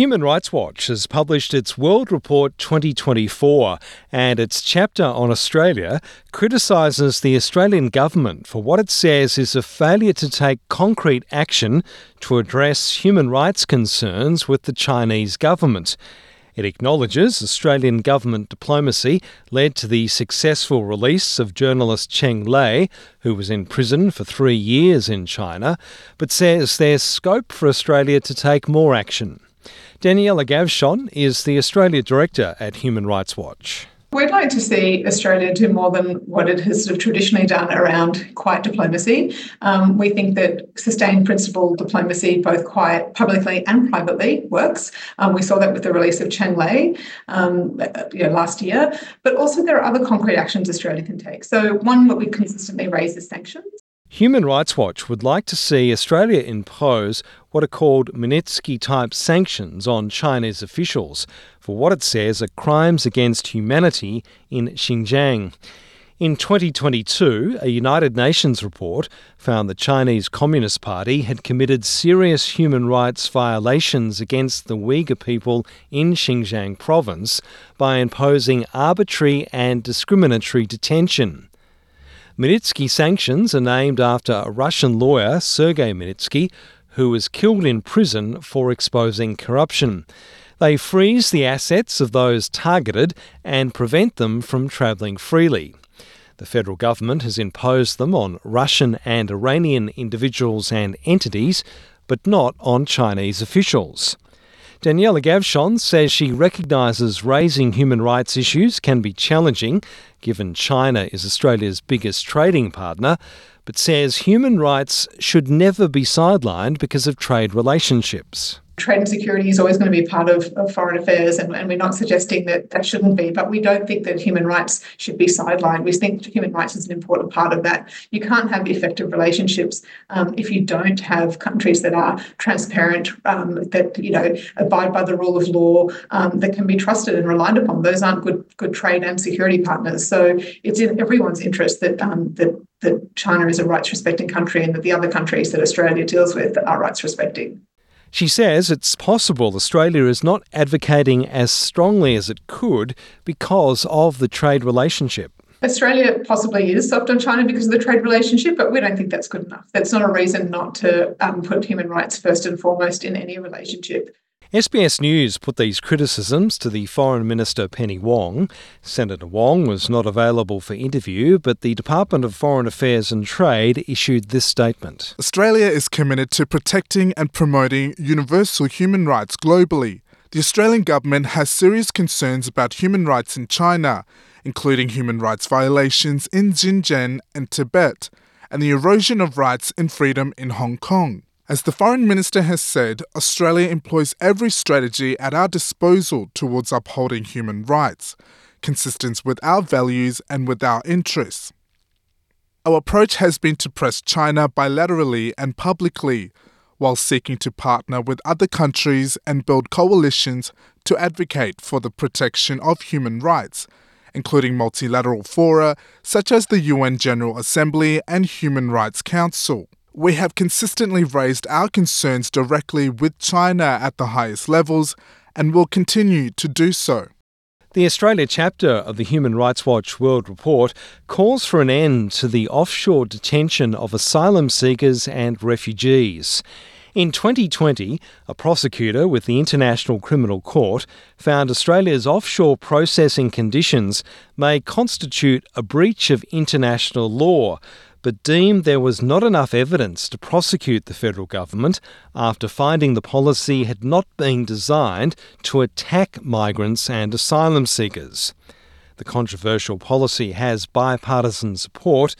Human Rights Watch has published its World Report 2024, and its chapter on Australia criticises the Australian government for what it says is a failure to take concrete action to address human rights concerns with the Chinese government. It acknowledges Australian government diplomacy led to the successful release of journalist Cheng Lei, who was in prison for three years in China, but says there's scope for Australia to take more action. Daniela Gavshon is the Australia Director at Human Rights Watch. We'd like to see Australia do more than what it has sort of traditionally done around quiet diplomacy. Um, we think that sustained principle diplomacy, both quiet publicly and privately, works. Um, we saw that with the release of Cheng Lei um, you know, last year. But also, there are other concrete actions Australia can take. So, one that we consistently raise is sanctions. Human Rights Watch would like to see Australia impose what are called Magnitsky type sanctions on Chinese officials for what it says are crimes against humanity in Xinjiang. In 2022, a United Nations report found the Chinese Communist Party had committed serious human rights violations against the Uyghur people in Xinjiang province by imposing arbitrary and discriminatory detention. Magnitsky sanctions are named after a Russian lawyer, Sergei Magnitsky, who was killed in prison for exposing corruption. They freeze the assets of those targeted and prevent them from travelling freely. The federal government has imposed them on Russian and Iranian individuals and entities, but not on Chinese officials. Daniela Gavshon says she recognises raising human rights issues can be challenging, given China is Australia's biggest trading partner, but says human rights should never be sidelined because of trade relationships trade and security is always going to be part of, of foreign affairs, and, and, we're not suggesting that that shouldn't be, but we don't think that human rights should be sidelined. We think human rights is an important part of that. You can't have effective relationships um, if you don't have countries that are transparent, um, that you know abide by the rule of law, um, that can be trusted and relied upon. Those aren't good good trade and security partners. So it's in everyone's interest that um, that that China is a rights respecting country and that the other countries that Australia deals with are rights respecting. She says it's possible Australia is not advocating as strongly as it could because of the trade relationship. Australia possibly is soft on China because of the trade relationship, but we don't think that's good enough. That's not a reason not to um, put human rights first and foremost in any relationship. SBS News put these criticisms to the Foreign Minister Penny Wong. Senator Wong was not available for interview, but the Department of Foreign Affairs and Trade issued this statement Australia is committed to protecting and promoting universal human rights globally. The Australian government has serious concerns about human rights in China, including human rights violations in Xinjiang and Tibet, and the erosion of rights and freedom in Hong Kong. As the Foreign Minister has said, Australia employs every strategy at our disposal towards upholding human rights, consistent with our values and with our interests. Our approach has been to press China bilaterally and publicly, while seeking to partner with other countries and build coalitions to advocate for the protection of human rights, including multilateral fora such as the UN General Assembly and Human Rights Council. We have consistently raised our concerns directly with China at the highest levels and will continue to do so. The Australia chapter of the Human Rights Watch World Report calls for an end to the offshore detention of asylum seekers and refugees. In 2020, a prosecutor with the International Criminal Court found Australia's offshore processing conditions may constitute a breach of international law but deemed there was not enough evidence to prosecute the federal government after finding the policy had not been designed to attack migrants and asylum seekers. The controversial policy has bipartisan support,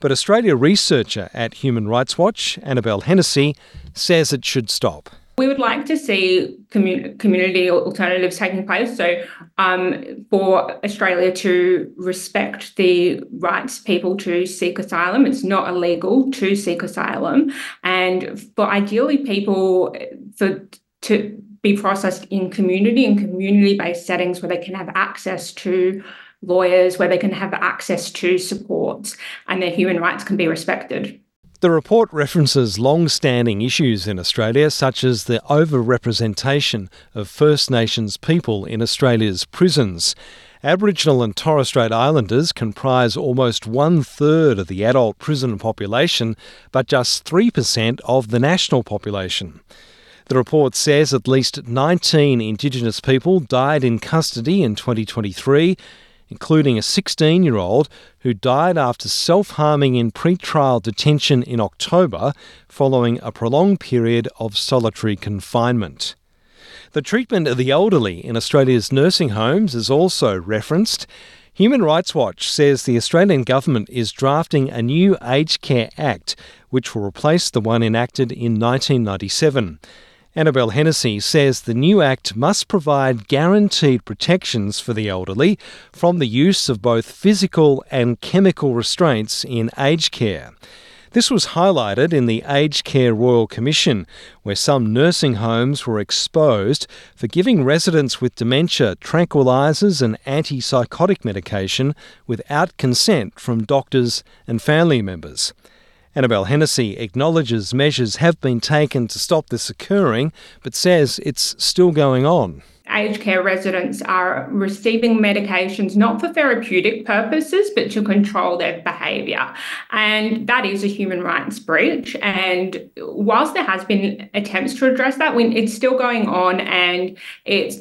but Australia researcher at Human Rights Watch, Annabelle Hennessy, says it should stop. We would like to see commun- community alternatives taking place. So, um, for Australia to respect the rights people to seek asylum, it's not illegal to seek asylum, and for ideally people for to be processed in community and community-based settings where they can have access to lawyers, where they can have access to supports, and their human rights can be respected. The report references long standing issues in Australia, such as the overrepresentation of First Nations people in Australia's prisons. Aboriginal and Torres Strait Islanders comprise almost one third of the adult prison population, but just 3% of the national population. The report says at least 19 Indigenous people died in custody in 2023 including a 16 year old who died after self harming in pre-trial detention in October following a prolonged period of solitary confinement. The treatment of the elderly in Australia's nursing homes is also referenced. Human Rights Watch says the Australian government is drafting a new Aged Care Act, which will replace the one enacted in 1997. Annabelle Hennessy says the new Act must provide guaranteed protections for the elderly from the use of both physical and chemical restraints in aged care. This was highlighted in the Aged Care Royal Commission, where some nursing homes were exposed for giving residents with dementia tranquilizers and antipsychotic medication without consent from doctors and family members. Annabelle Hennessy acknowledges measures have been taken to stop this occurring, but says it's still going on. Aged care residents are receiving medications not for therapeutic purposes, but to control their behaviour. And that is a human rights breach. And whilst there has been attempts to address that, it's still going on and it's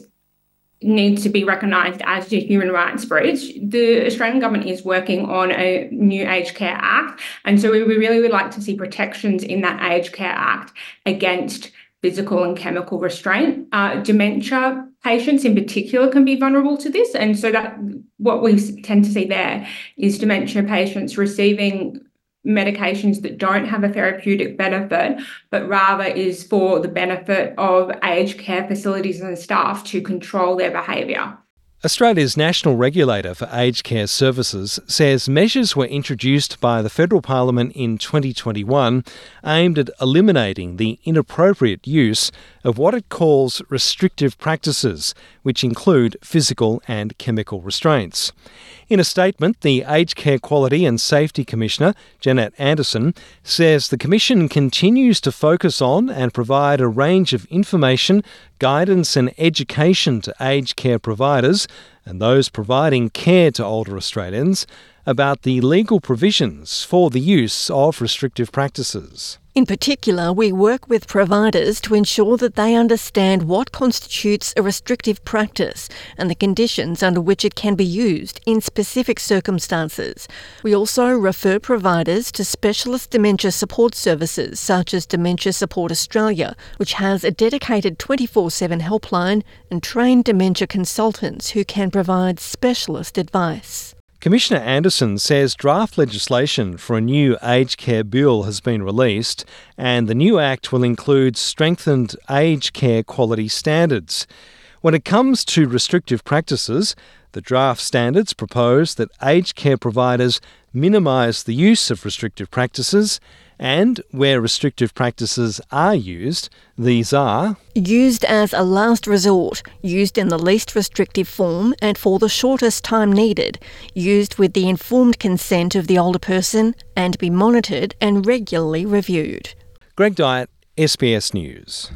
needs to be recognised as a human rights breach. The Australian government is working on a new Aged Care Act, and so we really would like to see protections in that Aged Care Act against physical and chemical restraint. Uh, dementia patients in particular can be vulnerable to this, and so that what we tend to see there is dementia patients receiving medications that don't have a therapeutic benefit, but rather is for the benefit of aged care facilities and staff to control their behaviour. Australia's national regulator for aged care services says measures were introduced by the federal parliament in 2021 aimed at eliminating the inappropriate use of what it calls restrictive practices, which include physical and chemical restraints. In a statement, the Aged Care Quality and Safety Commissioner, Jeanette Anderson, says the Commission continues to focus on and provide a range of information, guidance, and education to aged care providers and those providing care to older Australians about the legal provisions for the use of restrictive practices. In particular, we work with providers to ensure that they understand what constitutes a restrictive practice and the conditions under which it can be used in specific circumstances. We also refer providers to specialist dementia support services such as Dementia Support Australia, which has a dedicated 24 7 helpline and trained dementia consultants who can provide specialist advice. Commissioner Anderson says draft legislation for a new aged care bill has been released, and the new act will include strengthened aged care quality standards. When it comes to restrictive practices, the draft standards propose that aged care providers minimise the use of restrictive practices and where restrictive practices are used, these are used as a last resort, used in the least restrictive form and for the shortest time needed, used with the informed consent of the older person, and be monitored and regularly reviewed. Greg Dyett, SBS News.